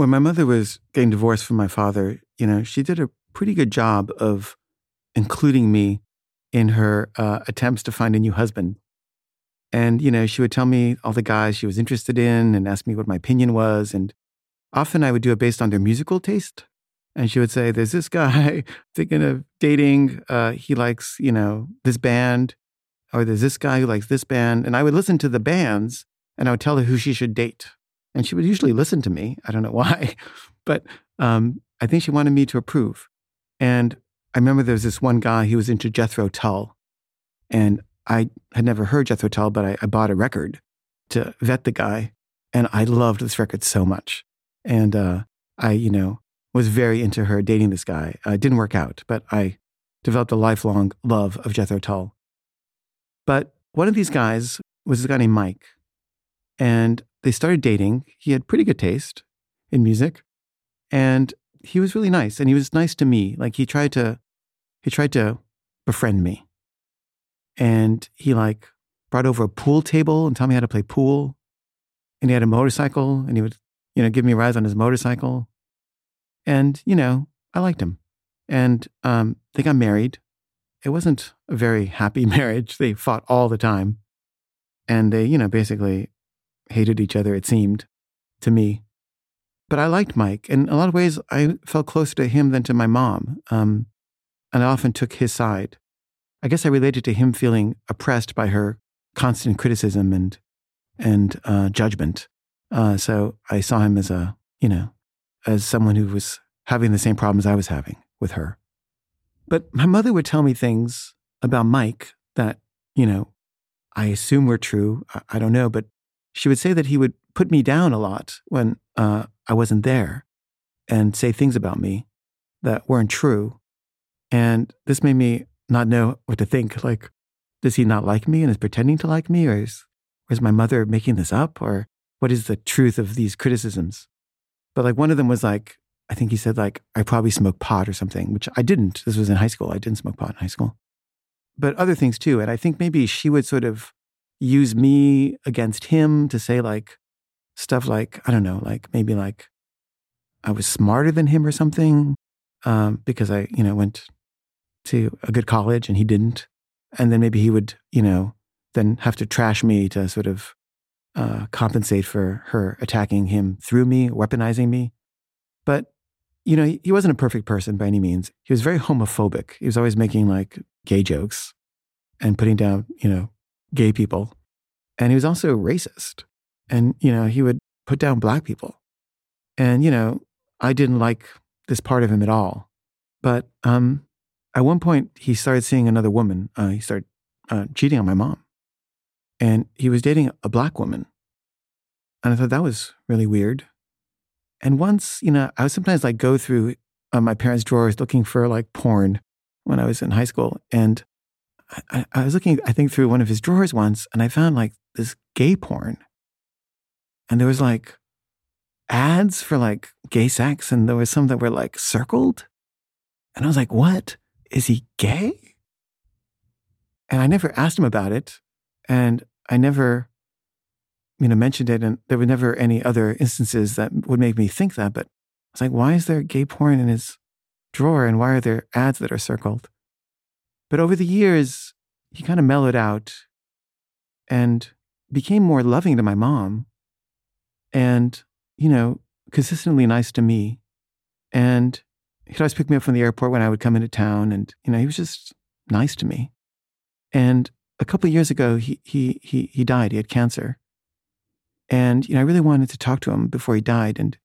when my mother was getting divorced from my father, you know, she did a pretty good job of including me in her uh, attempts to find a new husband. And, you know, she would tell me all the guys she was interested in and ask me what my opinion was. And often I would do it based on their musical taste. And she would say, There's this guy thinking of dating. Uh, he likes, you know, this band. Or there's this guy who likes this band. And I would listen to the bands and I would tell her who she should date. And she would usually listen to me. I don't know why, but um, I think she wanted me to approve. And I remember there was this one guy, he was into Jethro Tull. And I had never heard Jethro Tull, but I, I bought a record to vet the guy. And I loved this record so much. And uh, I, you know, was very into her dating this guy. Uh, it didn't work out, but I developed a lifelong love of Jethro Tull. But one of these guys was a guy named Mike. And they started dating. He had pretty good taste in music. And he was really nice. And he was nice to me. Like he tried to he tried to befriend me. And he like brought over a pool table and taught me how to play pool. And he had a motorcycle and he would, you know, give me rides on his motorcycle. And, you know, I liked him. And um, they got married. It wasn't a very happy marriage. They fought all the time. And they, you know, basically hated each other, it seemed to me. But I liked Mike. In a lot of ways, I felt closer to him than to my mom. Um, and I often took his side. I guess I related to him feeling oppressed by her constant criticism and, and uh, judgment. Uh, so I saw him as a, you know, as someone who was having the same problems I was having with her. But my mother would tell me things about Mike that, you know, I assume were true. I, I don't know, but she would say that he would put me down a lot when uh, I wasn't there and say things about me that weren't true. And this made me not know what to think. Like, does he not like me and is pretending to like me? Or is, or is my mother making this up? Or what is the truth of these criticisms? But like one of them was like, I think he said like, I probably smoke pot or something, which I didn't. This was in high school. I didn't smoke pot in high school. But other things too. And I think maybe she would sort of use me against him to say like stuff like, I don't know, like maybe like I was smarter than him or something um, because I, you know, went to a good college and he didn't. And then maybe he would, you know, then have to trash me to sort of uh, compensate for her attacking him through me, weaponizing me. But, you know, he, wasn't a perfect person by any means. He was very homophobic. He was always making like gay jokes and putting down, you know, gay people. And he was also racist. And, you know, he would put down black people. And, you know, I didn't like this part of him at all. But um, at one point, he started seeing another woman. Uh, he started uh, cheating on my mom. And he was dating a black woman. And I thought that was really weird. And once, you know, I would sometimes like go through uh, my parents' drawers looking for like porn when I was in high school. And I, I, was looking, I think, through one of his drawers once, and I found like this gay porn. And there was like ads for like gay sex, and there was some that were like circled. And I was like, what? Is he gay? And I never asked him about it. And I never, you know, mentioned it. And there were never any other instances that would make me think that. But I was like, why is there gay porn in his drawer? And why are there ads that are circled? But over the years, he kind of mellowed out and became more loving to my mom and, you know, consistently nice to me. And he'd always pick me up from the airport when I would come into town. And, you know, he was just nice to me. And a couple of years ago, he, he, he, he died. He had cancer. And, you know, I really wanted to talk to him before he died. And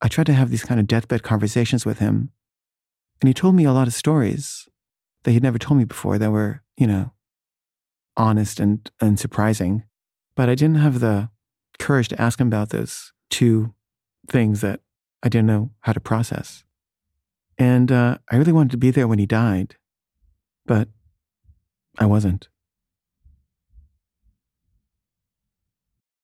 I tried to have these kind of deathbed conversations with him. And he told me a lot of stories that he'd never told me before that were, you know, honest and, and surprising. But I didn't have the courage to ask him about those two things that I didn't know how to process. And uh, I really wanted to be there when he died, but I wasn't.